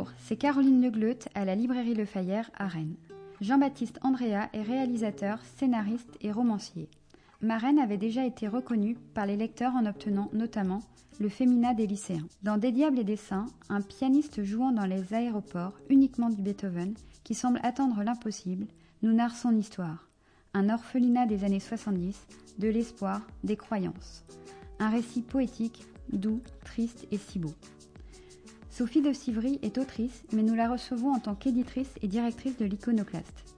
Bonjour, c'est Caroline Legleut à la librairie Le Fayère à Rennes. Jean-Baptiste Andrea est réalisateur, scénariste et romancier. Ma reine avait déjà été reconnue par les lecteurs en obtenant notamment le Fémina des lycéens. Dans Des Diables et des Saints, un pianiste jouant dans les aéroports uniquement du Beethoven, qui semble attendre l'impossible, nous narre son histoire. Un orphelinat des années 70, de l'espoir, des croyances. Un récit poétique, doux, triste et si beau. Sophie de Civry est autrice, mais nous la recevons en tant qu'éditrice et directrice de l'Iconoclaste.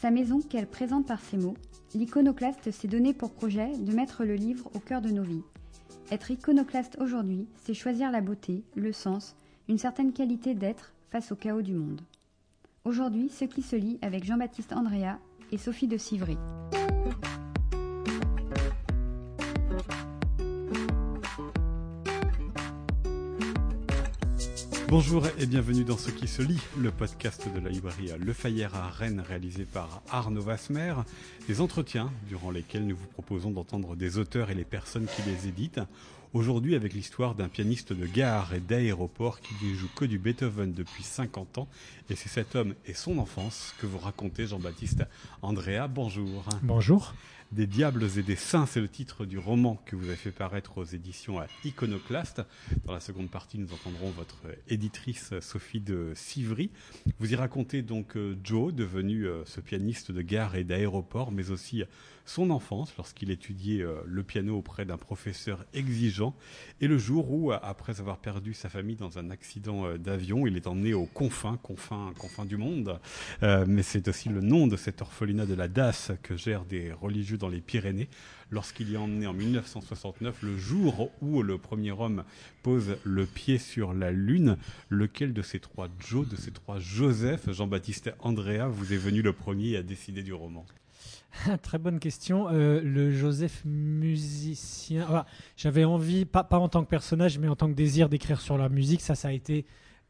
Sa maison, qu'elle présente par ses mots, l'Iconoclaste s'est donné pour projet de mettre le livre au cœur de nos vies. Être iconoclaste aujourd'hui, c'est choisir la beauté, le sens, une certaine qualité d'être face au chaos du monde. Aujourd'hui, ce qui se lit avec Jean-Baptiste Andrea et Sophie de Civry. Bonjour et bienvenue dans Ce qui se lit, le podcast de la librairie Le Fayère à Rennes réalisé par Arnaud Vasmer. Des entretiens durant lesquels nous vous proposons d'entendre des auteurs et les personnes qui les éditent. Aujourd'hui avec l'histoire d'un pianiste de gare et d'aéroport qui ne joue que du Beethoven depuis 50 ans. Et c'est cet homme et son enfance que vous racontez Jean-Baptiste Andrea. Bonjour. Bonjour. Des diables et des saints, c'est le titre du roman que vous avez fait paraître aux éditions Iconoclaste. Dans la seconde partie, nous entendrons votre éditrice Sophie de Civry. Vous y racontez donc euh, Joe, devenu euh, ce pianiste de gare et d'aéroport, mais aussi son enfance lorsqu'il étudiait euh, le piano auprès d'un professeur exigeant et le jour où, après avoir perdu sa famille dans un accident d'avion, il est emmené aux confins, confins, confins du monde. mais c'est aussi le nom de cet orphelinat de la DAS que gèrent des religieux dans les Pyrénées lorsqu'il y est emmené en 1969, le jour où le premier homme pose le pied sur la Lune. Lequel de ces trois Joe, de ces trois Joseph, Jean-Baptiste Andrea, vous est venu le premier à décider du roman? Très bonne question. Euh, le Joseph musicien. J'avais envie, pas, pas en tant que personnage, mais en tant que désir d'écrire sur la musique. Ça, ça a été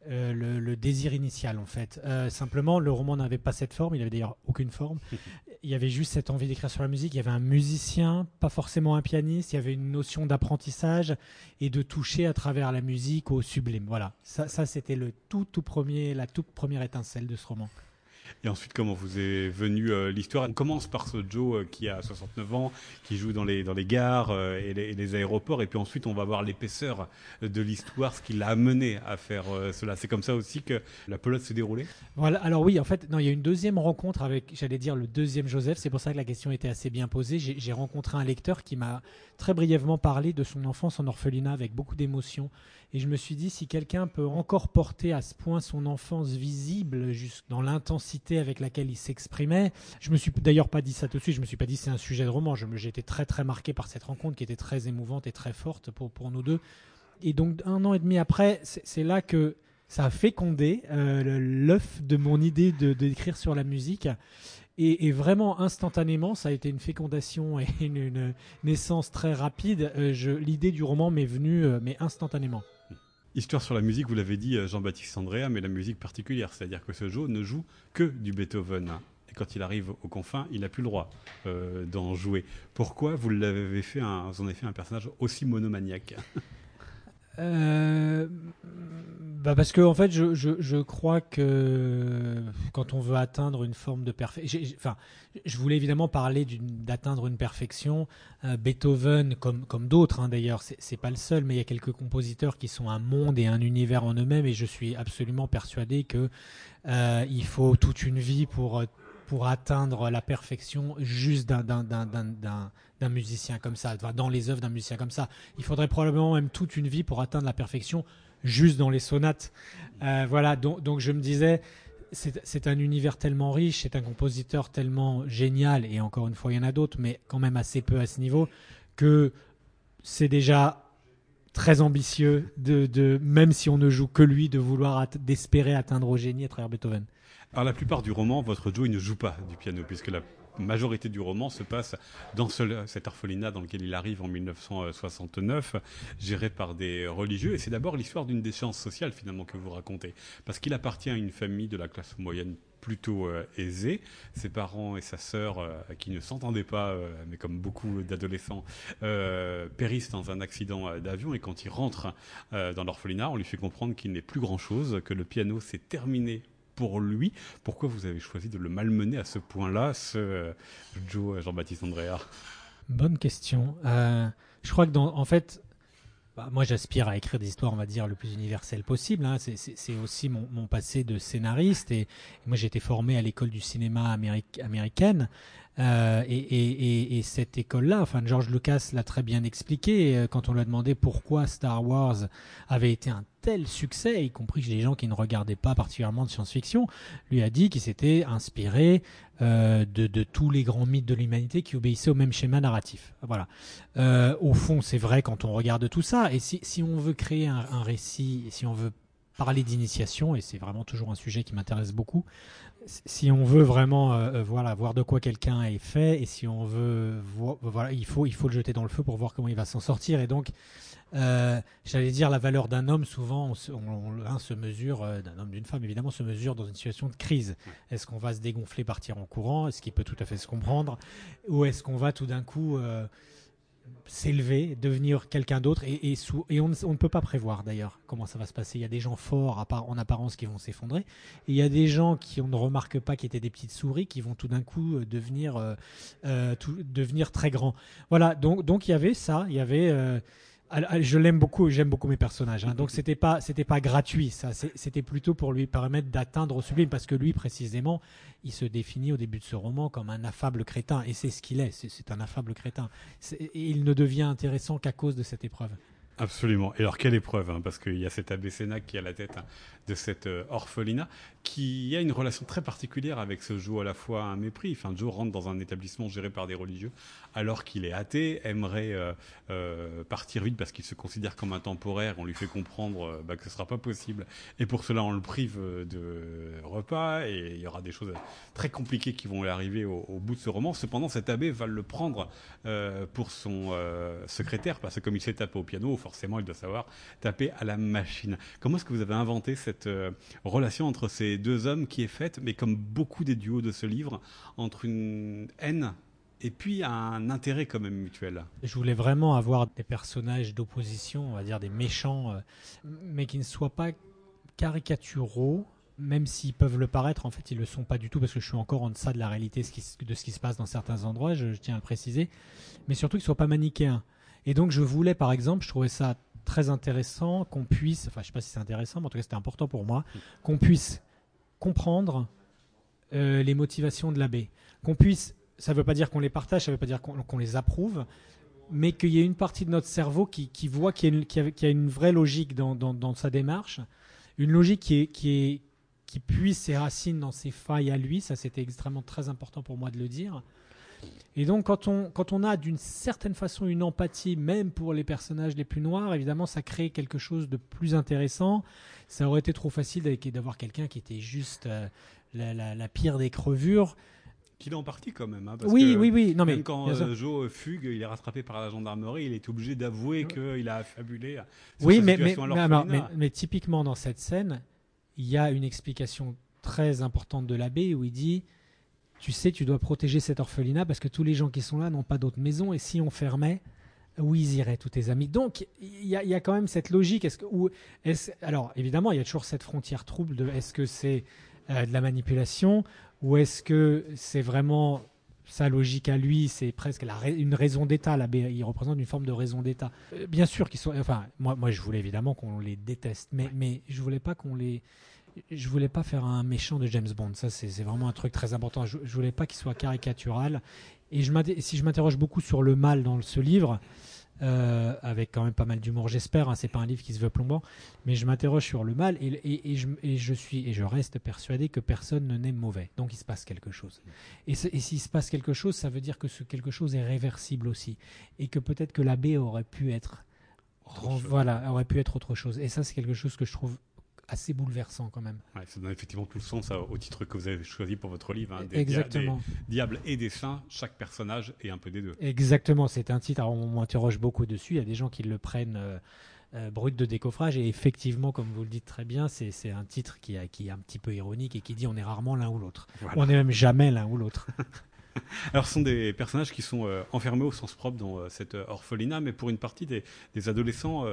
euh, le, désir initial en fait. Euh, simplement, le roman n'avait pas cette forme, il avait d'ailleurs aucune forme. il y avait juste cette envie d'écrire sur la musique. Il y avait un musicien, pas forcément un pianiste. Il y avait une notion d'apprentissage et de toucher à travers la musique au sublime. Voilà, ça, ça c'était le tout tout premier, la toute première étincelle de ce roman. Et ensuite, comment vous est venue euh, l'histoire? On commence par ce Joe euh, qui a 69 ans, qui joue dans les, dans les gares euh, et, les, aéroports, et puis ensuite on va voir l'épaisseur de l'histoire, ce qui l'a amené à faire cela. C'est comme ça aussi que la pelote s'est déroulée? Voilà, alors oui, en fait, non, il y a une deuxième rencontre avec, j'allais dire, le deuxième Joseph, c'est pour ça que la question était assez bien posée. J'ai rencontré un lecteur qui m'a très brièvement parlé de son enfance en orphelinat avec beaucoup d'émotion. Et je me suis dit, si quelqu'un peut encore porter à ce point son enfance visible, juste dans l'intensité avec laquelle il s'exprimait, je me suis d'ailleurs pas dit ça tout de suite, je me suis pas dit c'est un sujet de roman, j'ai été très très marqué par cette rencontre qui était très émouvante et très forte pour, pour nous deux. Et donc un an et demi après, c'est là que ça a fécondé euh, l'œuf de mon idée de d'écrire sur la musique. Et, vraiment instantanément, ça a été une fécondation et une, naissance très rapide. Euh, l'idée du roman m'est venue, euh, mais instantanément. Histoire sur la musique, vous l'avez dit, euh, Jean-Baptiste Andrea, mais la musique particulière, c'est-à-dire que ce Joe ne joue que du Beethoven. Et quand il arrive aux confins, il n'a plus le droit euh, d'en jouer. Pourquoi vous l'avez fait, vous en avez fait un personnage aussi monomaniaque? euh, bah parce que en fait, je, je, je, crois que quand on veut atteindre une forme de perfection, enfin, je voulais évidemment parler d'atteindre une perfection. Euh, Beethoven, comme comme d'autres hein, d'ailleurs, c'est pas le seul, mais il y a quelques compositeurs qui sont un monde et un univers en eux-mêmes, et je suis absolument persuadé que euh, il faut toute une vie pour pour atteindre la perfection juste d'un musicien comme ça, dans les œuvres d'un musicien comme ça. Il faudrait probablement même toute une vie pour atteindre la perfection juste dans les sonates. Euh, voilà, donc, je me disais, c'est un univers tellement riche, c'est un compositeur tellement génial, et encore une fois, il y en a d'autres, mais quand même assez peu à ce niveau, que c'est déjà très ambitieux, de, de, même si on ne joue que lui, de vouloir d'espérer atteindre au génie à travers Beethoven. Alors la plupart du roman, votre Joe il ne joue pas du piano, puisque la majorité du roman se passe dans cet orphelinat dans lequel il arrive en 1969, géré par des religieux. Et c'est d'abord l'histoire d'une déchéance sociale finalement que vous racontez, parce qu'il appartient à une famille de la classe moyenne plutôt aisée. Ses parents et sa sœur, qui ne s'entendaient pas, mais comme beaucoup d'adolescents, périssent dans un accident d'avion. Et quand il rentre dans l'orphelinat, on lui fait comprendre qu'il n'est plus grand-chose, que le piano s'est terminé pour lui. Pourquoi vous avez choisi de le malmener à ce point-là, ce Joe Jean-Baptiste Andrea? Bonne question. je crois que en fait, bah, moi, j'aspire à écrire des histoires, on va dire, le plus universelles possible. Hein. C'est aussi mon, passé de scénariste. Et, moi, j'ai été formé à l'école du cinéma américaine. Euh, et, cette école-là, enfin, George Lucas l'a très bien expliqué euh, quand on lui a demandé pourquoi Star Wars avait été un tel succès, y compris des gens qui ne regardaient pas particulièrement de science-fiction, lui a dit qu'il s'était inspiré euh, de, tous les grands mythes de l'humanité qui obéissaient au même schéma narratif. Voilà. au fond, c'est vrai quand on regarde tout ça. Et si, on veut créer un, un récit, si on veut parler d'initiation, et c'est vraiment toujours un sujet qui m'intéresse beaucoup, si on veut vraiment euh, euh, voilà, voir de quoi quelqu'un est fait, et si on veut, voilà, il faut, il faut le jeter dans le feu pour voir comment il va s'en sortir. Et donc, euh, j'allais dire, la valeur d'un homme, souvent, on, se mesure, d'un homme, d'une femme, évidemment, se mesure dans une situation de crise. Est-ce qu'on va se dégonfler, partir en courant, ce qui peut tout à fait se comprendre, ou est-ce qu'on va tout d'un coup s'élever, devenir quelqu'un d'autre, et, et, on, ne peut pas prévoir d'ailleurs comment ça va se passer. Il y a des gens forts en apparence qui vont s'effondrer, il y a des gens qui on ne remarque pas qui étaient des petites souris qui vont tout d'un coup euh, devenir, euh, euh, devenir très grands. Voilà, donc, donc il y avait ça, il y avait je l'aime beaucoup, j'aime beaucoup mes personnages. Hein. donc c'était pas c'était pas gratuit, ça. C'était plutôt pour lui permettre d'atteindre au sublime, parce que lui précisément, il se définit au début de ce roman comme un affable crétin, et c'est ce qu'il est. C'est un affable crétin. Il ne devient intéressant qu'à cause de cette épreuve. Absolument. Et alors, quelle épreuve hein, Parce qu'il y a cet abbé Sénac qui à la tête hein, de cette euh, orphelinat, qui a une relation très particulière avec ce Joe à la fois un mépris. Enfin, Joe rentre dans un établissement géré par des religieux, alors qu'il est athée, aimerait euh, euh, partir vite parce qu'il se considère comme un temporaire. On lui fait comprendre bah, que ce sera pas possible. Et pour cela, on le prive de repas. Et il y aura des choses très compliquées qui vont arriver au, bout de ce roman. Cependant, cet abbé va le prendre pour son secrétaire, parce que comme il s'est tapé au piano, forcément, il doit savoir taper à la machine. Comment est-ce que vous avez inventé cette euh, relation entre ces deux hommes qui est faite, mais comme beaucoup des duos de ce livre, entre une haine et puis un intérêt quand même mutuel. Je voulais vraiment avoir des personnages d'opposition, on va dire des méchants, euh, mais qui ne soient pas caricaturaux, même s'ils peuvent le paraître, en fait, ils le sont pas du tout, parce que je suis encore en deçà de la réalité de ce qui se passe dans certains endroits, je, tiens à le préciser, mais surtout qu'ils soient pas manichéens. Et donc je voulais, par exemple, je trouvais ça très intéressant qu'on puisse, enfin je sais pas si c'est intéressant, mais en tout cas c'était important pour moi, qu'on puisse comprendre euh, les motivations de l'abbé. Qu'on puisse, ça ne veut pas dire qu'on les partage, ça ne veut pas dire qu'on les approuve, mais qu'il y ait une partie de notre cerveau qui, voit qu'il y, a une vraie logique dans, sa démarche, une logique qui, est, qui, ses racines dans ses failles à lui, ça c'était extrêmement très important pour moi de le dire, et donc, quand on, quand on a d'une certaine façon une empathie, même pour les personnages les plus noirs, évidemment, ça crée quelque chose de plus intéressant. Ça aurait été trop facile d'avoir quelqu'un qui était juste euh, la, pire des crevures. Qu'il est en partie quand même. Hein, oui, oui, oui. Non, même mais, quand euh, Joe fugue, il est rattrapé par la gendarmerie, il est obligé d'avouer qu'il a affabulé. oui, mais, mais, mais, mais, typiquement dans cette scène, il y a une explication très importante de l'abbé où il dit tu sais, tu dois protéger cet orphelinat parce que tous les gens qui sont là n'ont pas d'autre maison et si on fermait, où ils iraient tous tes amis Donc il y, a quand même cette logique. Est-ce que, est alors évidemment, il y a toujours cette frontière trouble de est-ce que c'est euh, de la manipulation ou est-ce que c'est vraiment sa logique à lui, c'est presque la, une raison d'État. Il représente une forme de raison d'État. Euh, bien sûr qu'ils sont. Enfin, moi, moi, je voulais évidemment qu'on les déteste, mais, mais je voulais pas qu'on les je voulais pas faire un méchant de James Bond. Ça, c'est vraiment un truc très important. Je, je voulais pas qu'il soit caricatural. Et je si je m'interroge beaucoup sur le mal dans ce livre, euh, avec quand même pas mal d'humour, j'espère. Hein, c'est pas un livre qui se veut plombant, mais je m'interroge sur le mal et, je, suis et je reste persuadé que personne ne n'est mauvais. Donc il se passe quelque chose. Et, s'il se passe quelque chose, ça veut dire que ce quelque chose est réversible aussi, et que peut-être que l'abbé aurait pu être voilà, aurait pu être autre chose. Et ça, c'est quelque chose que je trouve assez bouleversant quand même. ça donne effectivement tout le sens au titre que vous avez choisi pour votre livre. Hein, des, Exactement. Des diables et des saints, chaque personnage est un peu des deux. Exactement, c'est un titre, on m'interroge beaucoup dessus, il y a des gens qui le prennent... Euh, brut de décoffrage. Et effectivement, comme vous le dites très bien, c'est un titre qui, qui, est un petit peu ironique et qui dit on est rarement l'un ou l'autre. On n'est même jamais l'un ou l'autre. Alors, ce sont des personnages qui sont euh, enfermés au sens propre dans euh, cette euh, orphelinat, mais pour une partie des, adolescents,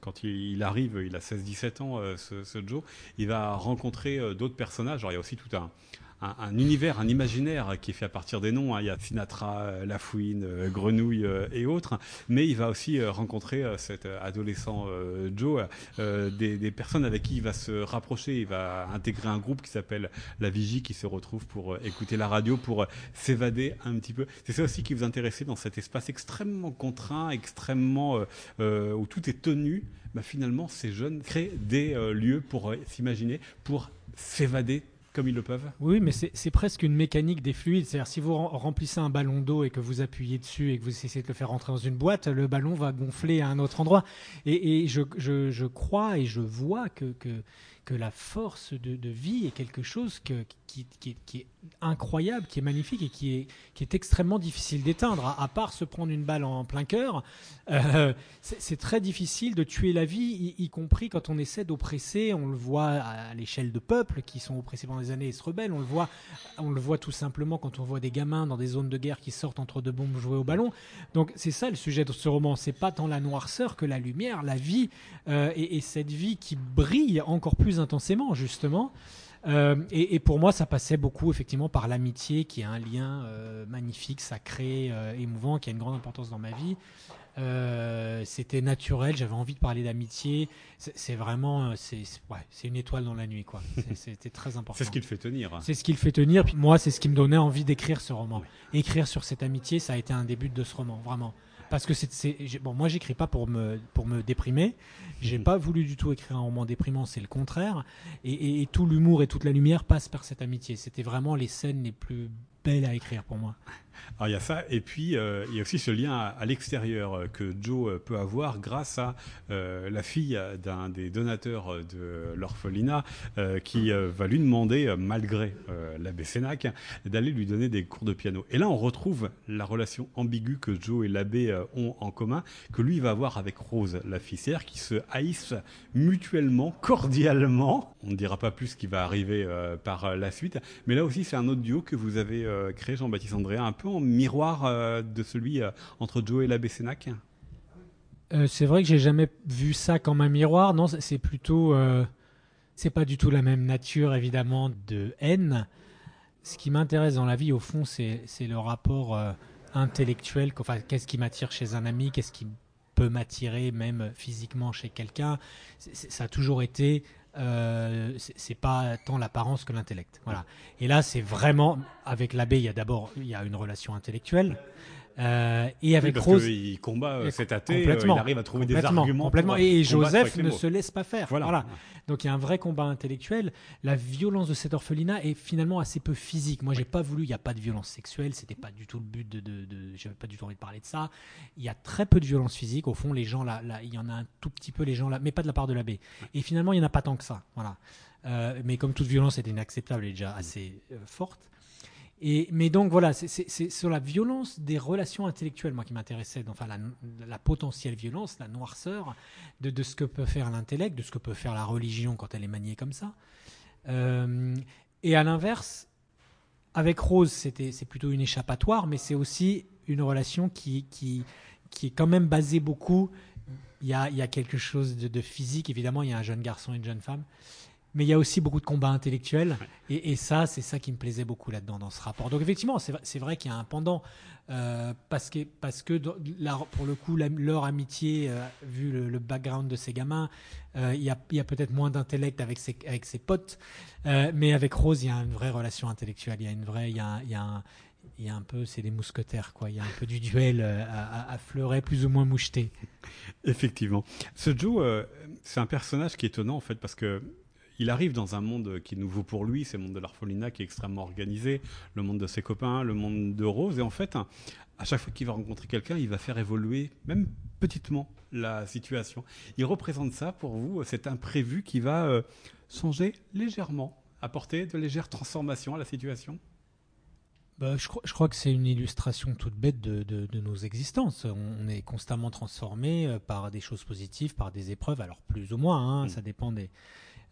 quand il, arrive, il a 16-17 ans, ce, ce, Joe, il va rencontrer d'autres personnages. Alors, il y a aussi tout un, un, univers, un imaginaire qui est fait à partir des noms. Hein. Il y a Sinatra, euh, Lafouine, euh, Grenouille euh, et autres. Mais il va aussi rencontrer cet adolescent Joe, des, personnes avec qui il va se rapprocher. Il va intégrer un groupe qui s'appelle La Vigie, qui se retrouve pour écouter la radio, pour s'évader un petit peu. C'est ça aussi qui vous intéressait dans cet espace extrêmement contraint, extrêmement où tout est tenu. Bah, finalement, ces jeunes créent des lieux pour s'imaginer, pour s'évader comme ils le peuvent Oui, mais c'est presque une mécanique des fluides. C'est-à-dire, si vous remplissez un ballon d'eau et que vous appuyez dessus et que vous essayez de le faire rentrer dans une boîte, le ballon va gonfler à un autre endroit. Et, je, crois et je vois que, que, la force de, vie est quelque chose qui, est incroyable, qui est magnifique et qui est, qui est extrêmement difficile d'éteindre. À, part se prendre une balle en plein cœur, euh, c'est très difficile de tuer la vie, y, compris quand on essaie d'oppresser. On le voit à, l'échelle de peuples qui sont oppressés pendant des années et se rebellent. On le voit, on le voit tout simplement quand on voit des gamins dans des zones de guerre qui sortent entre deux bombes jouées au ballon. Donc c'est ça le sujet de ce roman. C'est pas tant la noirceur que la lumière, la vie euh, et, et cette vie qui brille encore plus intensément justement. Euh, et, pour moi, ça passait beaucoup effectivement par l'amitié, qui est un lien euh, magnifique, sacré, émouvant, qui a une grande importance dans ma vie. C'était naturel, j'avais envie de parler d'amitié. C'est vraiment, c'est ouais, une étoile dans la nuit, quoi. C'était très important. c'est ce qui le fait tenir. C'est ce qui le fait tenir. Puis moi, c'est ce qui me donnait envie d'écrire ce roman. Écrire sur cette amitié, ça a été un début de ce roman, vraiment parce que c'est bon moi j'écris pas pour me pour me déprimer j'ai mhm. pas voulu du tout écrire un roman déprimant c'est le contraire et, tout l'humour et toute la lumière passent par cette amitié c'était vraiment les scènes les plus belles à écrire pour moi alors il y a ça, et puis euh, il y a aussi ce lien à, l'extérieur euh, que Joe euh, peut avoir grâce à la fille d'un des donateurs de l'orphelinat qui va lui demander, malgré l'abbé Sénac, d'aller lui donner des cours de piano. Et là on retrouve la relation ambiguë que Joe et l'abbé ont en commun, que lui va avoir avec Rose, la c'est-à-dire qu'ils se haïssent mutuellement, cordialement. On ne dira pas plus ce qui va arriver par la suite, mais là aussi c'est un autre duo que vous avez créé, Jean-Baptiste André, un peu en miroir euh, de celui euh, entre Joe et l'abbé Sénac euh, C'est vrai que j'ai jamais vu ça comme un miroir. Non, c'est plutôt. c'est pas du tout la même nature, évidemment, de haine. Ce qui m'intéresse dans la vie, au fond, c'est le rapport intellectuel. Enfin, qu'est-ce qui m'attire chez un ami Qu'est-ce qui peut m'attirer, même physiquement, chez quelqu'un Ça a toujours été euh, c'est pas tant l'apparence que l'intellect. Voilà. Et là, c'est vraiment avec l'abbé, il y a d'abord il y a une relation intellectuelle. Euh, et avec Rose, il combat euh, cet athée, euh, il arrive à trouver des arguments. Complètement. et Joseph ne se laisse pas faire. Voilà. Donc il y a un vrai combat intellectuel. La violence de cet orphelinat est finalement assez peu physique. Moi, j'ai pas voulu. Il n'y a pas de violence sexuelle. C'était pas du tout le but de. de, de J'avais pas du tout envie de parler de ça. Il y a très peu de violence physique. Au fond, les gens là, là, il y en a un tout petit peu les gens là, mais pas de la part de l'abbé. Et finalement, il n'y en a pas tant que ça. Voilà. mais comme toute violence est inacceptable et déjà assez forte, mais donc voilà, c'est sur la violence des relations intellectuelles, moi qui m'intéressait, enfin la, potentielle violence, la noirceur de, ce que peut faire l'intellect, de ce que peut faire la religion quand elle est maniée comme ça. Euh, et à l'inverse, avec Rose, c'est plutôt une échappatoire, mais c'est aussi une relation qui, qui, qui est quand même basée beaucoup. Il y a, il y a quelque chose de, de, physique, évidemment, il y a un jeune garçon et une jeune femme mais il y a aussi beaucoup de combats intellectuels. Et, ça, c'est ça qui me plaisait beaucoup là-dedans, dans ce rapport. Donc effectivement, c'est vrai qu'il y a un pendant, euh, parce que, parce que pour le coup, leur amitié, euh, vu le, background de ces gamins, euh, il y a, peut-être moins d'intellect avec ses, avec ses potes, mais avec Rose, il y a une vraie relation intellectuelle. Il y a une vraie, il y a, il y a un, il y a un peu, c'est des mousquetaires, quoi. Il y a un peu du duel à, à, fleuret plus ou moins moucheté. Effectivement. Ce Joe, c'est un personnage qui est étonnant, en fait, parce que il arrive dans un monde qui est nouveau pour lui, c'est le monde de l'orphelinat qui est extrêmement organisé, le monde de ses copains, le monde de Rose. Et en fait, à chaque fois qu'il va rencontrer quelqu'un, il va faire évoluer, même petitement, la situation. Il représente ça pour vous, cet imprévu qui va euh, changer légèrement, apporter de légères transformations à la situation? Bah, je, crois, que c'est une illustration toute bête de, nos existences. On, est constamment transformé euh, par des choses positives, par des épreuves, alors plus ou moins, hein, mm. ça dépend des,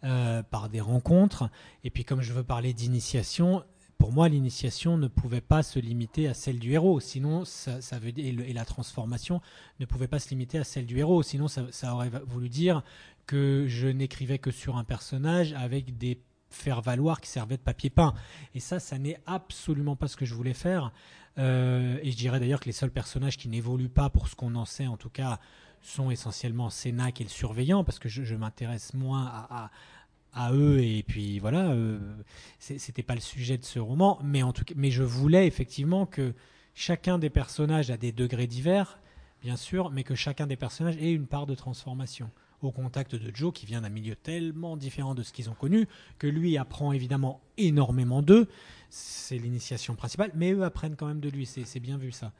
euh, par des rencontres. Et puis comme je veux parler d'initiation, pour moi, l'initiation ne pouvait pas se limiter à celle du héros. Sinon, ça, veut et, la transformation ne pouvait pas se limiter à celle du héros. Sinon, ça, ça aurait voulu dire que je n'écrivais que sur un personnage avec des faire valoir qui servait de papier peint. Et ça, ça n'est absolument pas ce que je voulais faire. Euh, et je dirais d'ailleurs que les seuls personnages qui n'évoluent pas, pour ce qu'on en sait en tout cas, sont essentiellement Sénac et le surveillant, parce que je, m'intéresse moins à, à, eux. Et puis voilà, euh, c'était pas le sujet de ce roman. Mais, en tout cas, mais je voulais effectivement que chacun des personnages a des degrés divers, bien sûr, mais que chacun des personnages ait une part de transformation au contact de Joe, qui vient d'un milieu tellement différent de ce qu'ils ont connu, que lui apprend évidemment énormément d'eux. C'est l'initiation principale, mais eux apprennent quand même de lui. C'est bien vu ça.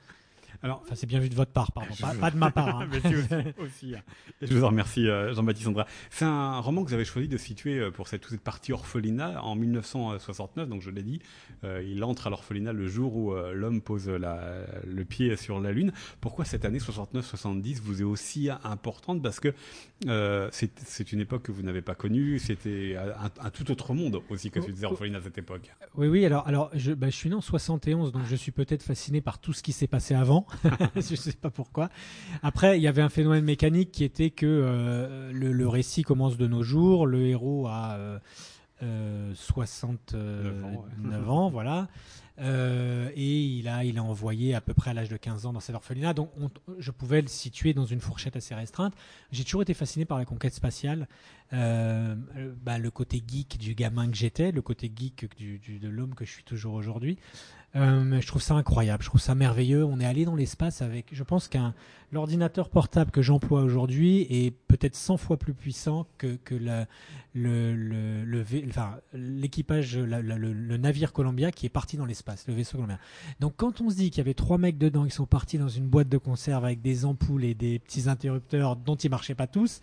Alors, enfin, c'est bien vu de votre part, pardon, pas, de ma part. Hein. aussi, hein. Je vous en remercie, euh, Jean-Baptiste Andra. C'est un roman que vous avez choisi de situer euh, pour cette, toute cette partie orphelinat en 1969, donc je l'ai dit. Euh, il entre à l'orphelinat le jour où l'homme pose le pied sur la Lune. Pourquoi cette année 69-70 vous est aussi importante? Parce que c'est une époque que vous n'avez pas connue, c'était un, tout autre monde aussi que celui des orphelinats à cette époque. Oui, oui, alors, alors je, bah, je suis né en 71, donc je suis peut-être fasciné par tout ce qui s'est passé avant. je sais pas pourquoi. Après, il y avait un phénomène mécanique qui était que euh, le, récit commence de nos jours, le héros a 69 euh, ans, voilà. Euh, et il a, il a envoyé à peu près à l'âge de 15 ans dans cet orphelinat. Donc je pouvais le situer dans une fourchette assez restreinte. J'ai toujours été fasciné par la conquête spatiale. Bah, le côté geek du gamin que j'étais, le côté geek du, de l'homme que je suis toujours aujourd'hui. Euh, je trouve ça incroyable, je trouve ça merveilleux. On est allé dans l'espace avec, je pense qu'un l'ordinateur portable que j'emploie aujourd'hui est peut-être 100 fois plus puissant que, le, l'équipage, le, le, navire Columbia qui est parti dans l'espace, le vaisseau Columbia. Donc quand on se dit qu'il y avait trois mecs dedans qui sont partis dans une boîte de conserve avec des ampoules et des petits interrupteurs dont ils marchaient pas tous,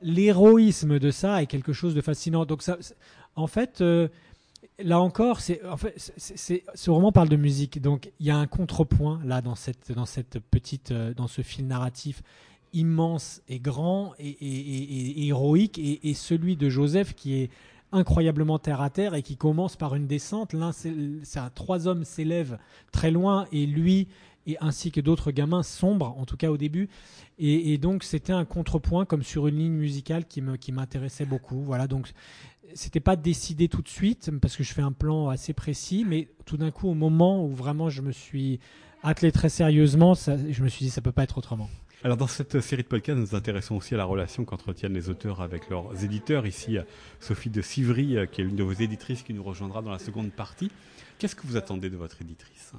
l'héroïsme de ça est quelque chose de fascinant. Donc ça, en fait. Euh, là encore, c'est en fait, ce roman parle de musique, donc il y a un contrepoint là dans cette dans cette petite euh, dans ce fil narratif immense et grand et, héroïque et, celui de Joseph qui est incroyablement terre à terre et qui commence par une descente. L'un, c'est trois hommes s'élèvent très loin et lui et ainsi que d'autres gamins sombres, en tout cas au début. Et, donc c'était un contrepoint comme sur une ligne musicale qui me qui m'intéressait beaucoup. Voilà donc c'était pas décidé tout de suite parce que je fais un plan assez précis, mais tout d'un coup, au moment où vraiment je me suis attelé très sérieusement, je me suis dit ça peut pas être autrement. Alors dans cette série de podcasts, nous nous intéressons aussi à la relation qu'entretiennent les auteurs avec leurs éditeurs. Ici, Sophie de Sivry, qui est l'une de vos éditrices, qui nous rejoindra dans la seconde partie. Qu'est-ce que vous attendez de votre éditrice?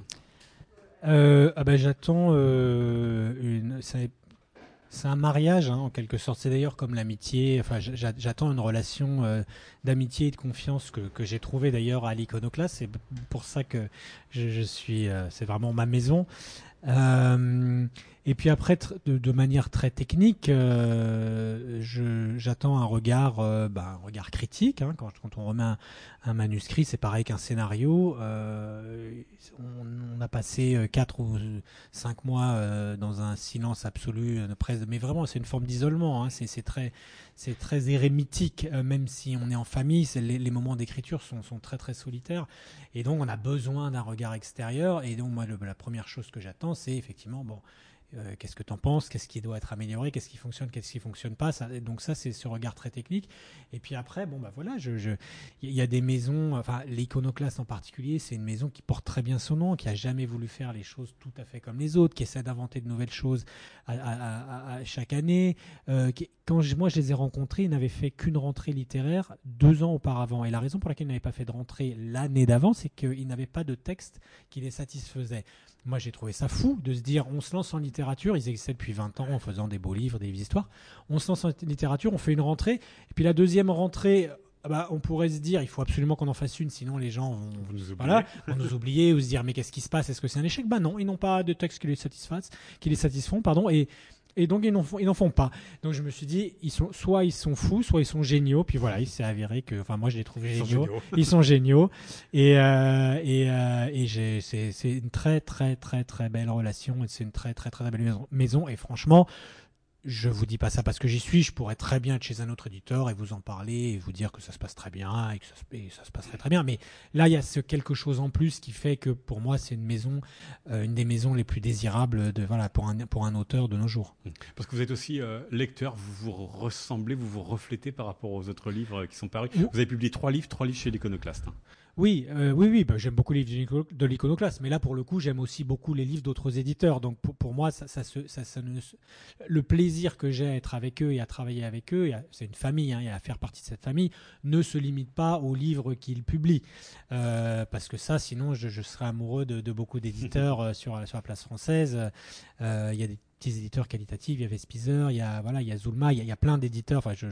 Euh, ah ben, J'attends euh, une c'est un mariage, hein, en quelque sorte. C'est d'ailleurs comme l'amitié. Enfin, j'attends une relation euh, d'amitié et de confiance que, que j'ai trouvée d'ailleurs à l'Iconoclaste. C'est pour ça que je, je suis. Euh, c'est vraiment ma maison. Euh, et puis après, de, manière très technique, euh, j'attends un regard, euh, bah, un regard critique. Hein, quand, on remet un, manuscrit, c'est pareil qu'un scénario. Euh, on, a passé quatre ou cinq mois dans un silence absolu, mais vraiment, c'est une forme d'isolement. Hein, c'est très, c'est très érémitique, même si on est en famille. Les, moments d'écriture sont, sont, très très solitaires, et donc on a besoin d'un regard extérieur. Et donc moi, la première chose que j'attends, c'est effectivement bon euh, qu'est-ce que tu en penses, qu'est-ce qui doit être amélioré, qu'est-ce qui fonctionne, qu'est-ce qui fonctionne pas? Donc ça, c'est ce regard très technique. Et puis après, bon bah voilà, il y a des maisons, enfin l'iconoclaste en particulier, c'est une maison qui porte très bien son nom, qui a jamais voulu faire les choses tout à fait comme les autres, qui essaie d'inventer de nouvelles choses à, chaque année. Euh, quand moi je les ai rencontrés, ils n'avaient fait qu'une rentrée littéraire deux ans auparavant. Et la raison pour laquelle ils n'avaient pas fait de rentrée l'année d'avant, c'est qu'ils n'avaient pas de texte qui les satisfaisait. Moi, j'ai trouvé ça fou de se dire on se lance en Ils existaient depuis 20 ans en faisant des beaux livres, des histoires. On se lance en littérature, on fait une rentrée. Et puis la deuxième rentrée, bah, on pourrait se dire, il faut absolument qu'on en fasse une, sinon les gens vont, Vous nous oubliez. voilà, vont nous oublier ou se dire, mais qu'est-ce qui se passe? Est-ce que c'est un échec? Bah non, ils n'ont pas de texte qui les satisfassent, qui les satisfont, pardon, et, et donc ils n'en font, ils n'en font pas. Donc je me suis dit, ils sont, soit ils sont fous, soit ils sont géniaux. Puis voilà, il s'est avéré que, enfin moi je les trouve sont géniaux. Ils sont géniaux et euh, et, euh, et c'est c'est une très très très très belle relation et c'est une très très très belle maison, maison et franchement je vous dis pas ça parce que j'y suis, je pourrais très bien être chez un autre éditeur et vous en parler et vous dire que ça se passe très bien et que ça se, et ça se passerait très bien. Mais là, il y a ce quelque chose en plus qui fait que pour moi, c'est une maison, euh, une des maisons les plus désirables de voilà pour un pour un auteur de nos jours. Parce que vous êtes aussi euh, lecteur, vous vous ressemblez, vous vous reflétez par rapport aux autres livres qui sont parus. Vous avez publié trois livres, trois livres chez l'Iconoclaste. Oui, euh, oui, oui. bah, j'aime beaucoup les livres de l'icono- de l'iconoclaste, mais là, pour le coup, j'aime aussi beaucoup les livres d'autres éditeurs. Donc, pour, pour moi, ça, ça, se- ça, ça ne se- le plaisir que j'ai à être avec eux et à travailler avec eux, c'est une famille, hein, et à faire partie de cette famille, ne se limite pas aux livres qu'ils publient, Euh, parce que ça, sinon, je, je serais amoureux de, de beaucoup d'éditeurs euh, sur sur la place française. Il y a des petits éditeurs qualitatifs, il y a Vespizer, il y a voilà, il y a Zulma, il y a, plein d'éditeurs. Enfin, je-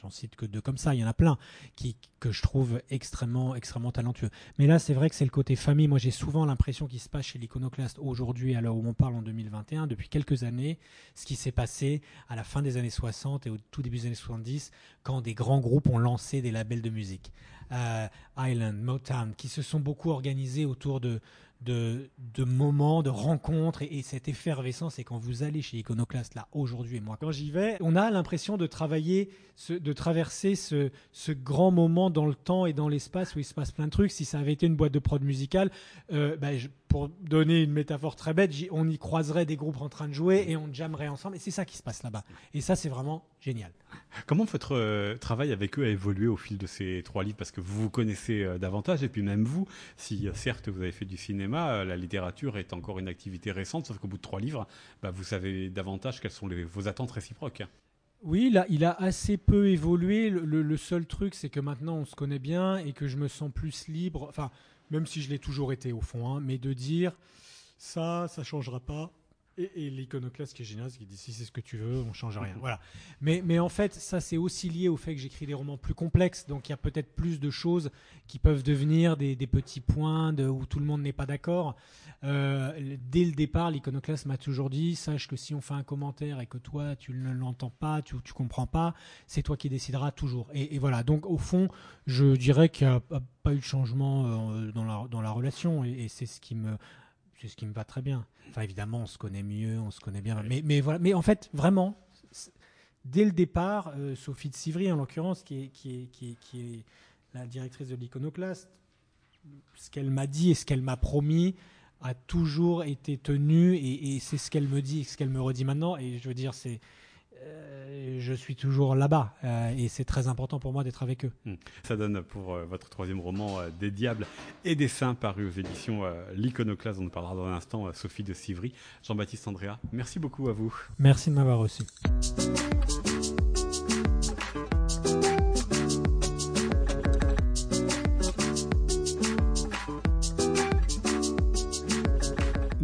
j'en cite que deux comme ça. Il y en a plein qui que je trouve extrêmement extrêmement talentueux. Mais là, c'est vrai que c'est le côté famille. Moi, j'ai souvent l'impression qu'il se passe chez l'Iconoclaste aujourd'hui, à l'heure où on parle en 2021, depuis quelques années, ce qui s'est passé à la fin des années 60 et au tout début des années 70, quand des grands groupes ont lancé des labels de musique. Euh, Island, Motown, qui se sont beaucoup organisés autour de, de, de moments, de rencontres et, et cette effervescence. Et quand vous allez chez Iconoclast, là, aujourd'hui, et moi, quand j'y vais, on a l'impression de travailler, de traverser ce, ce grand moment dans le temps et dans l'espace où il se passe plein de trucs. Si ça avait été une boîte de prod musicale, euh, bah, je- pour donner une métaphore très bête, on y croiserait des groupes en train de jouer et on jammerait ensemble. Et c'est ça qui se passe là-bas. Et ça, c'est vraiment génial. Comment votre euh, travail avec eux a évolué au fil de ces trois livres? Parce que vous vous connaissez euh, davantage, et puis même vous, si euh, certes vous avez fait du cinéma, euh, la littérature est encore une activité récente, sauf qu'au bout de trois livres, bah, vous savez davantage quelles sont les- vos attentes réciproques. Oui, là, il a assez peu évolué. Le, le- le seul truc, c'est que maintenant, on se connaît bien et que je me sens plus libre. Enfin, même si je l'ai toujours été au fond, hein, mais de dire ça, ça changera pas. Et, et l'iconoclaste qui est génial, c'est qu'il dit si c'est ce que tu veux, on change rien. Voilà. Mais, en fait, ça c'est aussi lié au fait que j'écris des romans plus complexes, donc il y a peut-être plus de choses qui peuvent devenir des, petits points où tout le monde n'est pas d'accord. Euh, dès le départ, l'iconoclaste m'a toujours dit sache que si on fait un commentaire et que toi tu ne l'entends pas, tu tu comprends pas, c'est toi qui décideras toujours. Et, voilà. Donc au fond, je dirais qu'il n'y a pas- eu de changement euh, dans la relation, et c'est ce qui me c'est ce qui me va très bien. Enfin, évidemment, on se connaît mieux, on se connaît bien. Mais, mais voilà. Mais en fait, vraiment, dès le départ, euh, Sophie de Sivry, en l'occurrence, qui est, qui, est, qui, est, qui est la directrice de l'iconoclaste, ce qu'elle m'a dit et ce qu'elle m'a promis a toujours été tenu et, et c'est ce qu'elle me dit et ce qu'elle me redit maintenant. Et je veux dire, c'est. Euh, je suis toujours là-bas euh, et c'est très important pour moi d'être avec eux. Ça donne pour euh, votre troisième roman euh, Des Diables et des Saints paru aux éditions L'Iconoclaste, on parlera dans un instant, Sophie de Sivry. Jean-Baptiste Andrea, merci beaucoup à vous. Merci de m'avoir reçu.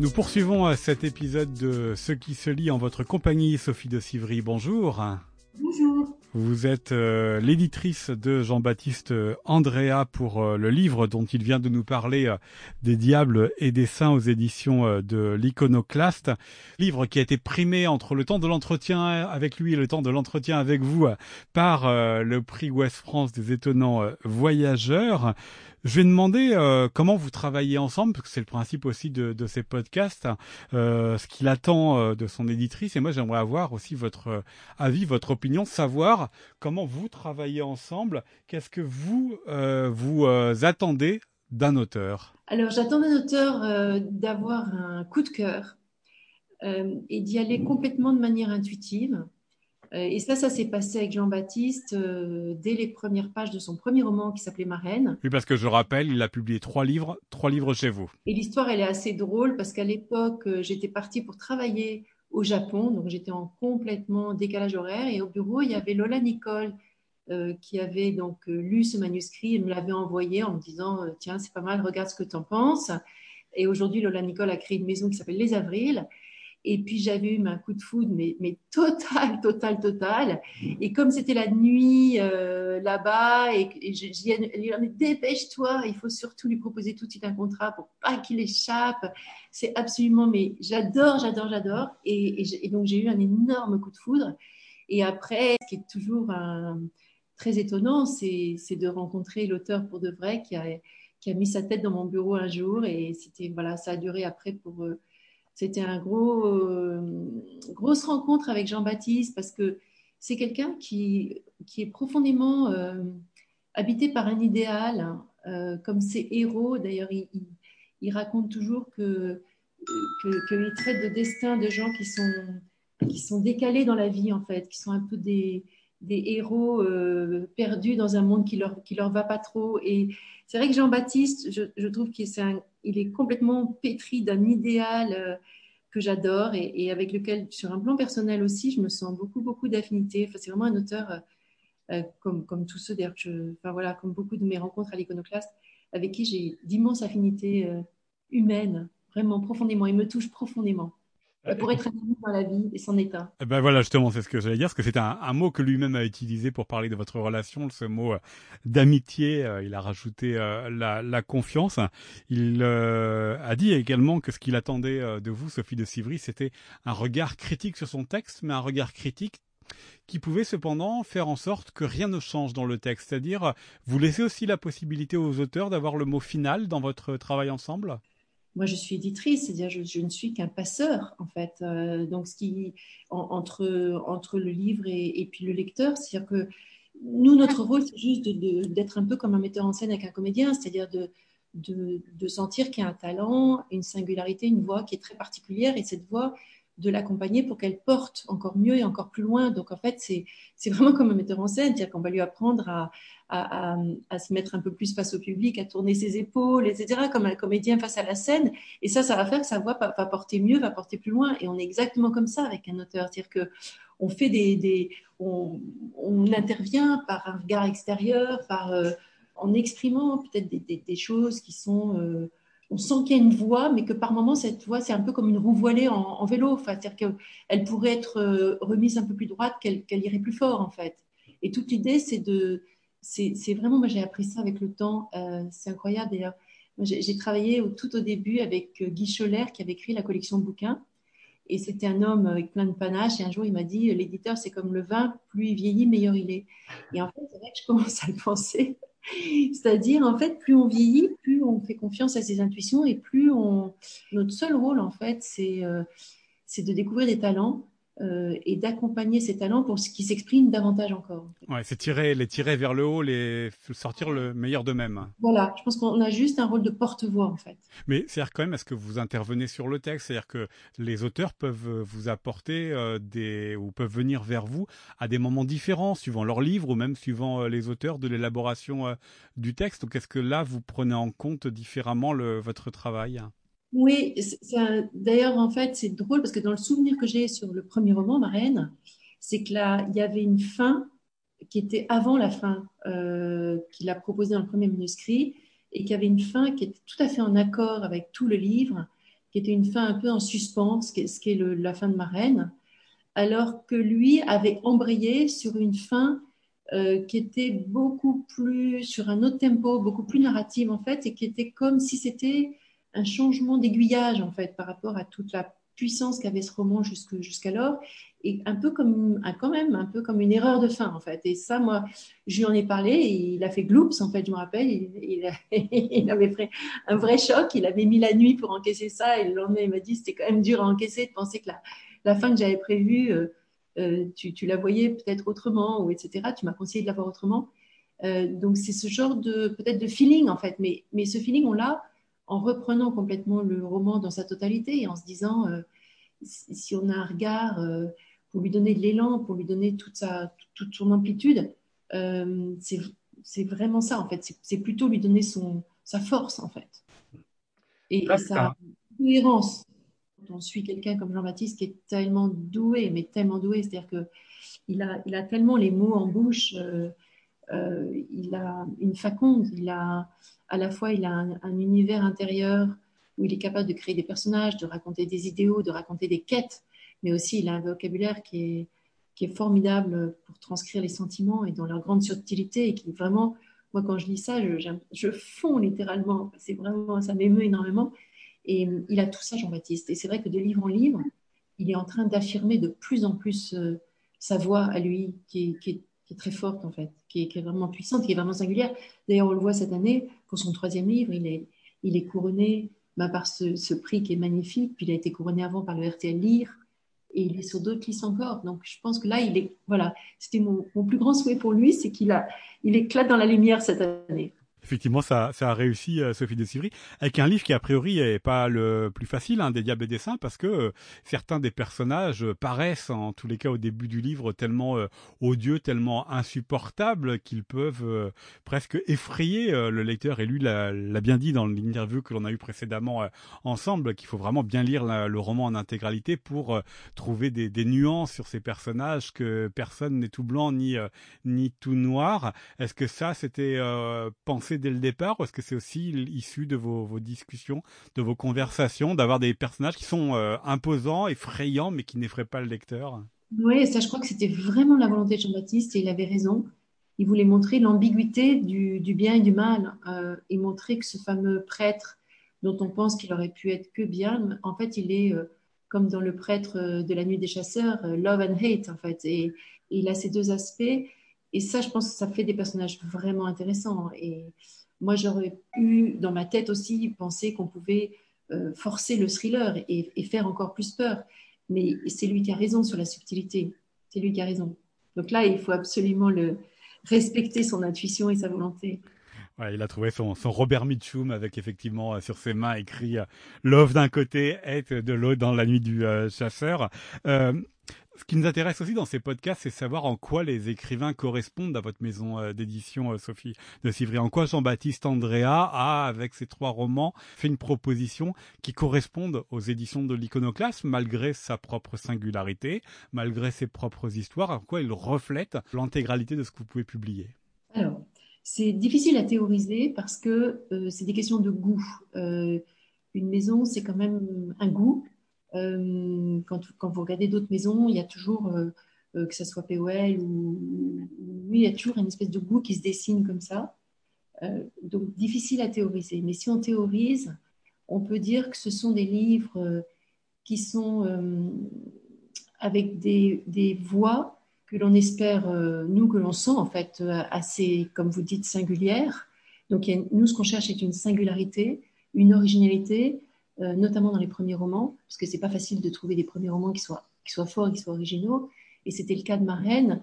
Nous poursuivons euh, cet épisode de Ce qui se lit en votre compagnie, Sophie de Sivry. Bonjour. Bonjour. Vous êtes euh, l'éditrice de Jean-Baptiste euh, Andrea pour euh, le livre dont il vient de nous parler, euh, des diables et des saints aux éditions de l'Iconoclaste. Livre qui a été primé entre le temps de l'entretien avec lui et le temps de l'entretien avec vous par le prix Ouest France des étonnants voyageurs. Je vais demander euh, comment vous travaillez ensemble, parce que c'est le principe aussi de, de ces podcasts, euh, ce qu'il attend euh, de son éditrice. Et moi, j'aimerais avoir aussi votre euh, avis, votre opinion, savoir comment vous travaillez ensemble. Qu'est-ce que vous euh, vous attendez d'un auteur? Alors, j'attends d'un auteur d'avoir un coup de cœur et d'y aller complètement de manière intuitive. Euh, et ça, ça s'est passé avec Jean-Baptiste euh, dès les premières pages de son premier roman qui s'appelait Marraine. Oui, parce que je rappelle, il a publié trois livres, trois livres chez vous. Et l'histoire, elle est assez drôle parce qu'à l'époque, euh, j'étais partie pour travailler au Japon, donc j'étais en complètement décalage horaire. Et au bureau, il y avait Lola Nicole euh, qui avait donc lu ce manuscrit et me l'avait envoyé en me disant Tiens, c'est pas mal, regarde ce que tu en penses. Et aujourd'hui, Lola Nicole a créé une maison qui s'appelle Les Avrils. Et puis j'avais eu un coup de foudre, mais, total, total, total. Et comme c'était la nuit euh, là-bas, et, et j'ai dit, dépêche-toi, il faut surtout lui proposer tout de suite un contrat pour pas qu'il échappe. C'est absolument, mais j'adore, j'adore, j'adore. Et, donc j'ai eu un énorme coup de foudre. Et après, ce qui est toujours un, très étonnant, c'est de rencontrer l'auteur pour de vrai qui a, qui a mis sa tête dans mon bureau un jour. Et c'était voilà, ça a duré après pour euh, c'était un gros, euh, grosse rencontre avec Jean-Baptiste parce que c'est quelqu'un qui, qui est profondément euh, habité par un idéal, hein. euh, comme ses héros. D'ailleurs, il, il, raconte toujours que traite de destin de gens qui sont, qui sont décalés dans la vie, en fait, qui sont un peu des, des héros perdus dans un monde qui leur, qui leur va pas trop. Et c'est vrai que Jean-Baptiste, je, je, trouve qu'il est un, il est complètement pétri d'un idéal euh, que j'adore et, avec lequel, sur un plan personnel aussi, je me sens beaucoup, beaucoup d'affinité. Enfin, c'est vraiment un auteur euh, euh, comme, comme tous ceux, d'ailleurs, enfin, voilà, comme beaucoup de mes rencontres à l'iconoclaste, avec qui j'ai d'immenses affinités humaines, vraiment profondément. Il me touche profondément. Euh, pour être ami dans la vie et son état. Eh ben voilà, justement, c'est ce que j'allais dire, parce que c'est un, mot que lui-même a utilisé pour parler de votre relation, ce mot euh, d'amitié. Euh, il a rajouté la, la, confiance. Il a dit également que ce qu'il attendait de vous, Sophie de Sivry, c'était un regard critique sur son texte, mais un regard critique qui pouvait cependant faire en sorte que rien ne change dans le texte. C'est-à-dire, vous laissez aussi la possibilité aux auteurs d'avoir le mot final dans votre travail ensemble? Moi, je suis éditrice, c'est-à-dire je, je, ne suis qu'un passeur, en fait. Euh, donc, ce qui, entre, entre le livre et, et puis le lecteur, c'est-à-dire que nous, notre rôle, c'est juste d'être un peu comme un metteur en scène avec un comédien, c'est-à-dire de, de, de, sentir qu'il y a un talent, une singularité, une voix qui est très particulière, et cette voix, de l'accompagner pour qu'elle porte encore mieux et encore plus loin. Donc en fait, c'est vraiment comme un metteur en scène, c'est-à-dire qu'on va lui apprendre à, à, se mettre un peu plus face au public, à tourner ses épaules, etc., comme un comédien face à la scène. Et ça, ça va faire que sa voix va, porter mieux, va porter plus loin. Et on est exactement comme ça avec un auteur, c'est-à-dire que on fait des, on, on, intervient par un regard extérieur, par euh, en exprimant peut-être des, des, des, choses qui sont euh, on sent qu'il y a une voix, mais que par moment, cette voix, c'est un peu comme une roue voilée en, vélo. C'est-à-dire qu'elle pourrait être euh, remise un peu plus droite, qu'elle irait plus fort, en fait. Et toute l'idée, c'est de. C'est vraiment, moi, j'ai appris ça avec le temps. Euh, c'est incroyable, d'ailleurs. J'ai travaillé tout au début avec euh, Guy Scholler, qui avait écrit la collection de bouquins. Et c'était un homme avec plein de panache. Et un jour, il m'a dit L'éditeur, c'est comme le vin, plus il vieillit, meilleur il est. Et en fait, c'est vrai que je commence à le penser. C'est-à-dire, en fait, plus on vieillit, plus on fait confiance à ses intuitions et plus on. Notre seul rôle, en fait, c'est euh, de découvrir des talents euh, et d'accompagner ces talents pour qu'ils s'expriment davantage encore. Ouais, c'est tirer, les tirer vers le haut, les sortir le meilleur d'eux-mêmes. Voilà, je pense qu'on a juste un rôle de porte-voix en fait. Mais c'est-à-dire quand même, est-ce que vous intervenez sur le texte? C'est-à-dire que les auteurs peuvent vous apporter euh, des ou peuvent venir vers vous à des moments différents, suivant leur livre ou même suivant euh, les auteurs de l'élaboration du texte? Donc est-ce que là vous prenez en compte différemment le, votre travail? Oui, d'ailleurs, en fait, c'est drôle parce que dans le souvenir que j'ai sur le premier roman, Ma Reine, c'est que là, il y avait une fin qui était avant la fin euh, qu'il a proposée dans le premier manuscrit et qui avait une fin qui était tout à fait en accord avec tout le livre, qui était une fin un peu en suspens, ce qui est, la fin de Ma Reine, alors que lui avait embrayé sur une fin euh, qui était beaucoup plus sur un autre tempo, beaucoup plus narrative en fait, et qui était comme si c'était un changement d'aiguillage en fait par rapport à toute la puissance qu'avait ce roman jusqu'alors et un peu comme quand même un peu comme une erreur de fin en fait. Et ça moi je lui en ai parlé il a fait gloops en fait je me rappelle. Il, il, avait fait un vrai choc. Il avait mis la nuit pour encaisser ça et le lendemain il m'a dit c'était quand même dur à encaisser de penser que la, la fin que j'avais prévue euh, euh, tu, tu, la voyais peut-être autrement ou etc tu m'as conseillé de la voir autrement. Euh, donc c'est ce genre de peut-être de feeling en fait. Mais mais ce feeling on l'a en reprenant complètement le roman dans sa totalité et en se disant euh, si on a un regard euh, pour lui donner de l'élan, pour lui donner toute, sa, toute son amplitude, euh, c'est vraiment ça en fait. C'est plutôt lui donner son, sa force en fait. Et, sa cohérence. Quand on suit quelqu'un comme Jean-Baptiste qui est tellement doué, mais tellement doué, c'est-à-dire qu'il a, il a tellement les mots en bouche. Il a une faconde, il a, à la fois il a un, univers intérieur où il est capable de créer des personnages, de raconter des idéaux, de raconter des quêtes, mais aussi il a un vocabulaire qui est, formidable pour transcrire les sentiments et dans leur grande subtilité et qui vraiment, moi quand je lis ça, je, je fonds littéralement. C'est vraiment, ça m'émeut énormément. Et il a tout ça, Jean-Baptiste. Et c'est vrai que de livre en livre, il est en train d'affirmer de plus en plus euh, sa voix à lui, qui est, très forte en fait, qui est, vraiment puissante, qui est vraiment singulière. D'ailleurs, on le voit cette année, pour son troisième livre, il est, il est couronné bah, par ce, prix qui est magnifique, puis il a été couronné avant par le RTL Lire, et il est sur d'autres listes encore. Donc je pense que là, il est, voilà, c'était mon, mon plus grand souhait pour lui, c'est qu'il a, il éclate dans la lumière cette année. Effectivement, ça, ça a réussi, euh, Sophie de Sivry, avec un livre qui a priori est pas le plus facile hein, des Diables et des Saints, parce que euh, certains des personnages paraissent, en tous les cas au début du livre, tellement euh, odieux, tellement insupportables qu'ils peuvent presque effrayer le lecteur. Et lui l'a bien dit dans l'interview que l'on a eu précédemment ensemble, qu'il faut vraiment bien lire le roman en intégralité pour trouver des, des, nuances sur ces personnages, que personne n'est tout blanc ni ni tout noir. Est-ce que ça, c'était pensé dès le départ ou est-ce que c'est aussi issu de vos, discussions, de vos conversations, d'avoir des personnages qui sont euh, imposants, effrayants, mais qui n'effraient pas le lecteur? Oui, ça je crois que c'était vraiment la volonté de Jean-Baptiste et il avait raison. Il voulait montrer l'ambiguïté du, bien et du mal euh, et montrer que ce fameux prêtre dont on pense qu'il aurait pu être que bien, en fait, il est euh, comme dans le prêtre de la nuit des chasseurs, love and hate, en fait. et il a ces deux aspects et ça, je pense que ça fait des personnages vraiment intéressants. Et moi, j'aurais pu, dans ma tête aussi, penser qu'on pouvait euh, forcer le thriller et, faire encore plus peur. Mais c'est lui qui a raison sur la subtilité. C'est lui qui a raison. Donc là, il faut absolument le respecter son intuition et sa volonté. Il a trouvé son, Robert Mitchum avec effectivement euh, sur ses mains écrit euh, Love d'un côté, Hate de l'autre dans la nuit du chasseur. Ce qui nous intéresse aussi dans ces podcasts, c'est savoir en quoi les écrivains correspondent à votre maison euh, d'édition, euh, Sophie de Civry. En quoi Jean-Baptiste Andrea a, avec ses trois romans, fait une proposition qui corresponde aux éditions de l'iconoclasme, malgré sa propre singularité, malgré ses propres histoires, en quoi il reflète l'intégralité de ce que vous pouvez publier? Alors, c'est difficile à théoriser parce que euh, c'est des questions de goût. une maison, c'est quand même un goût. Euh, quand, vous regardez d'autres maisons, il y a toujours, euh, euh, que ce soit POL ou, oui, il y a toujours une espèce de goût qui se dessine comme ça. donc, difficile à théoriser. Mais si on théorise, on peut dire que ce sont des livres qui sont avec des, voix que l'on espère, nous, que l'on sent en fait assez, comme vous dites, singulières. Donc, nous, ce qu'on cherche, c'est une singularité, une originalité, euh, notamment dans les premiers romans, parce que c'est pas facile de trouver des premiers romans qui soient, qui soient forts, qui soient originaux. Et c'était le cas de Marraine.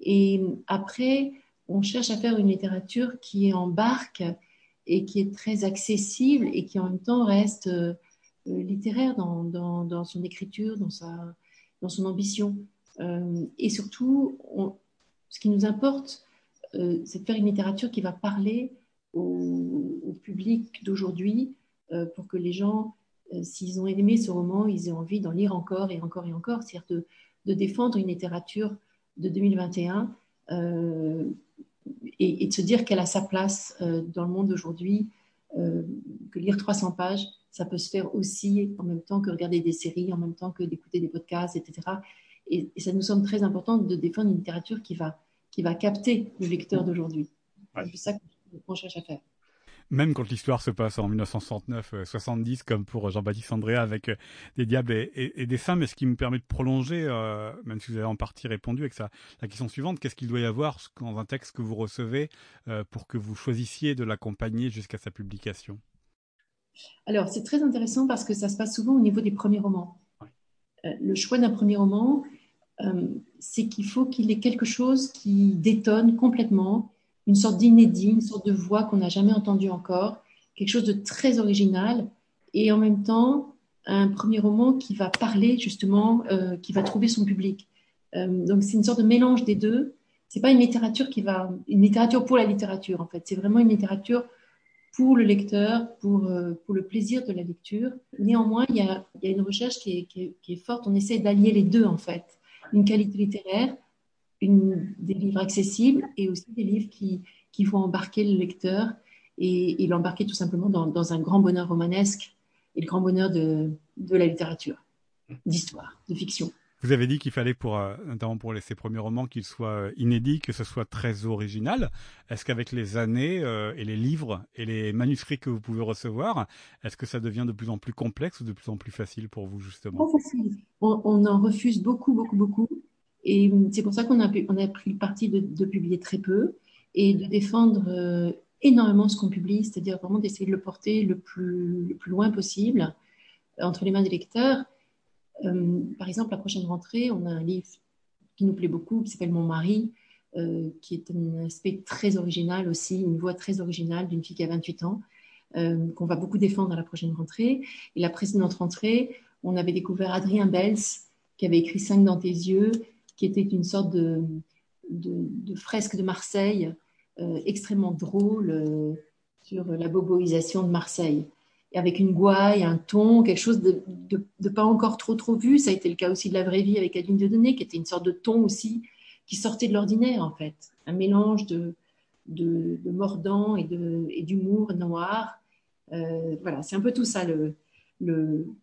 Et après, on cherche à faire une littérature qui embarque et qui est très accessible et qui en même temps reste euh, littéraire dans, dans, son écriture, dans, sa, dans son ambition. Euh, et surtout, ce qui nous importe, c'est de faire une littérature qui va parler au, public d'aujourd'hui, pour que les gens, euh, s'ils ont aimé ce roman, ils aient envie d'en lire encore et encore et encore, c'est-à-dire de, défendre une littérature de 2021 euh, et, de se dire qu'elle a sa place dans le monde d'aujourd'hui, que lire 300 pages, ça peut se faire aussi en même temps que regarder des séries, en même temps que d'écouter des podcasts, etc. Et, ça nous semble très important de défendre une littérature qui va, qui va capter le lecteur d'aujourd'hui. C'est ça qu'on cherche à faire même quand l'histoire se passe en 1969-70, euh, comme pour Jean-Baptiste André avec euh, des diables et, des saints. Mais ce qui me permet de prolonger, euh, même si vous avez en partie répondu avec ça, la question suivante, qu'est-ce qu'il doit y avoir dans un texte que vous recevez pour que vous choisissiez de l'accompagner jusqu'à sa publication? Alors, c'est très intéressant parce que ça se passe souvent au niveau des premiers romans. le choix d'un premier roman, c'est qu'il faut qu'il ait quelque chose qui détonne complètement, une sorte d'inédit, une sorte de voix qu'on n'a jamais entendue encore, quelque chose de très original, et en même temps un premier roman qui va parler justement, euh, qui va trouver son public. Euh, donc c'est une sorte de mélange des deux. C'est pas une littérature qui va, une littérature pour la littérature en fait. C'est vraiment une littérature pour le lecteur, pour, euh, pour le plaisir de la lecture. Néanmoins, il y a, y a une recherche qui, est, qui est, forte. On essaie d'allier les deux en fait. Une qualité littéraire une, des livres accessibles et aussi des livres qui, vont embarquer le lecteur et, l'embarquer tout simplement dans, un grand bonheur romanesque. et le grand bonheur de, de la littérature, d'histoire, de fiction. Vous avez dit qu'il fallait, pour, euh, notamment pour ces premiers romans, qu'ils soient euh, inédits, que ce soit très original. Est-ce qu'avec les années euh, et les livres et les manuscrits que vous pouvez recevoir, est-ce que ça devient de plus en plus complexe ou de plus en plus facile pour vous, justement? Pas facile. On, en refuse beaucoup, beaucoup, beaucoup. Et c'est pour ça qu'on a, on a pris le parti de, de, publier très peu et de défendre énormément ce qu'on publie, c'est-à-dire vraiment d'essayer de le porter le plus, le plus loin possible entre les mains des lecteurs euh, par exemple, la prochaine rentrée, on a un livre qui nous plaît beaucoup, qui s'appelle Mon mari, euh, qui est un aspect très original aussi, une voix très originale d'une fille qui a 28 ans, euh, qu'on va beaucoup défendre à la prochaine rentrée. Et la précédente rentrée, on avait découvert Adrien Bels, qui avait écrit Cinq dans tes yeux, qui était une sorte de, fresque de Marseille extrêmement drôle sur la boboisation de Marseille avec une gouaille, un ton, quelque chose de, pas encore trop trop vu. Ça a été le cas aussi de la vraie vie avec Adeline Dieudonné, qui était une sorte de ton aussi qui sortait de l'ordinaire en fait, un mélange de, mordant et d'humour noir. Euh, voilà, c'est un peu tout ça le,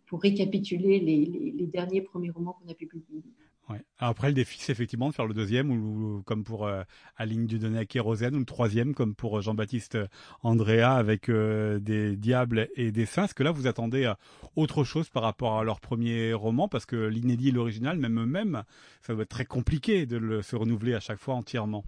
pour récapituler les, les, les derniers premiers romans qu'on a pu publier. Après, le défi, c'est effectivement de faire le deuxième, ou, comme pour euh, Aline Dudonné et Kérosène, ou le troisième, comme pour euh, Jean-Baptiste Andrea avec euh, des diables et des saints. Est-ce que là, vous attendez autre chose par rapport à leur premier roman Parce que l'inédit et l'original, même eux-mêmes, ça doit être très compliqué de le, se renouveler à chaque fois entièrement.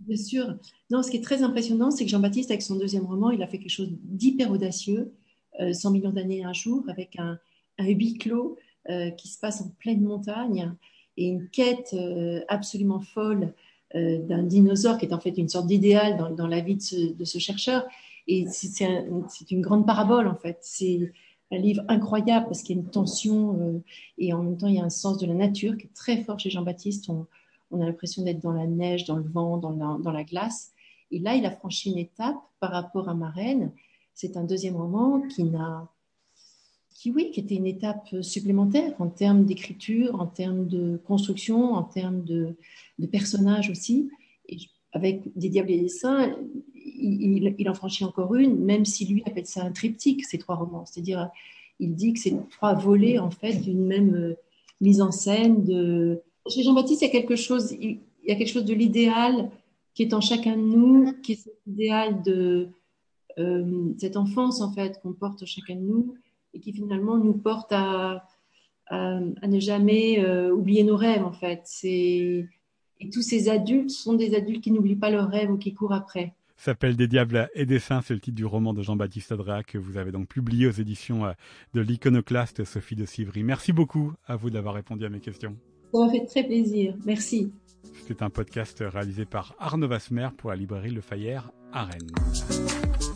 Bien sûr. Non, ce qui est très impressionnant, c'est que Jean-Baptiste, avec son deuxième roman, il a fait quelque chose d'hyper audacieux, 100 millions d'années un jour, avec un huis clos qui se passe en pleine montagne et une quête euh, absolument folle euh, d'un dinosaure qui est en fait une sorte d'idéal dans, la vie de ce, chercheur. Et c'est une grande parabole en fait. C'est un livre incroyable parce qu'il y a une tension euh, et en même temps il y a un sens de la nature qui est très fort chez Jean-Baptiste. On, on, a l'impression d'être dans la neige, dans le vent, dans la, dans la, glace. Et là, il a franchi une étape par rapport à Marraine. C'est un deuxième roman qui n'a qui, oui, qui était une étape supplémentaire en termes d'écriture, en termes de construction, en termes de, personnages aussi. Et avec Des Diables et des Saints, il, en franchit encore une, même si lui appelle ça un triptyque, ces trois romans. C'est-à-dire, il dit que c'est trois volets, en fait, d'une même euh, mise en scène. Chez Jean-Baptiste, il y a quelque chose, y a quelque chose de l'idéal qui est en chacun de nous, qui est cet idéal de euh, cette enfance, en fait, qu'on porte chacun de nous et qui finalement nous porte à, à, ne jamais euh, oublier nos rêves en fait. Et tous ces adultes sont des adultes qui n'oublient pas leurs rêves ou qui courent après. S'appelle Des diables et des saints, c'est le titre du roman de Jean-Baptiste Adrea que vous avez donc publié aux éditions euh, de l'iconoclaste Sophie de Sivry. Merci beaucoup à vous d'avoir répondu à mes questions. Ça m'a fait très plaisir. Merci. C'est un podcast réalisé par Arnaud Vasmer pour la librairie Le Fayère à Rennes.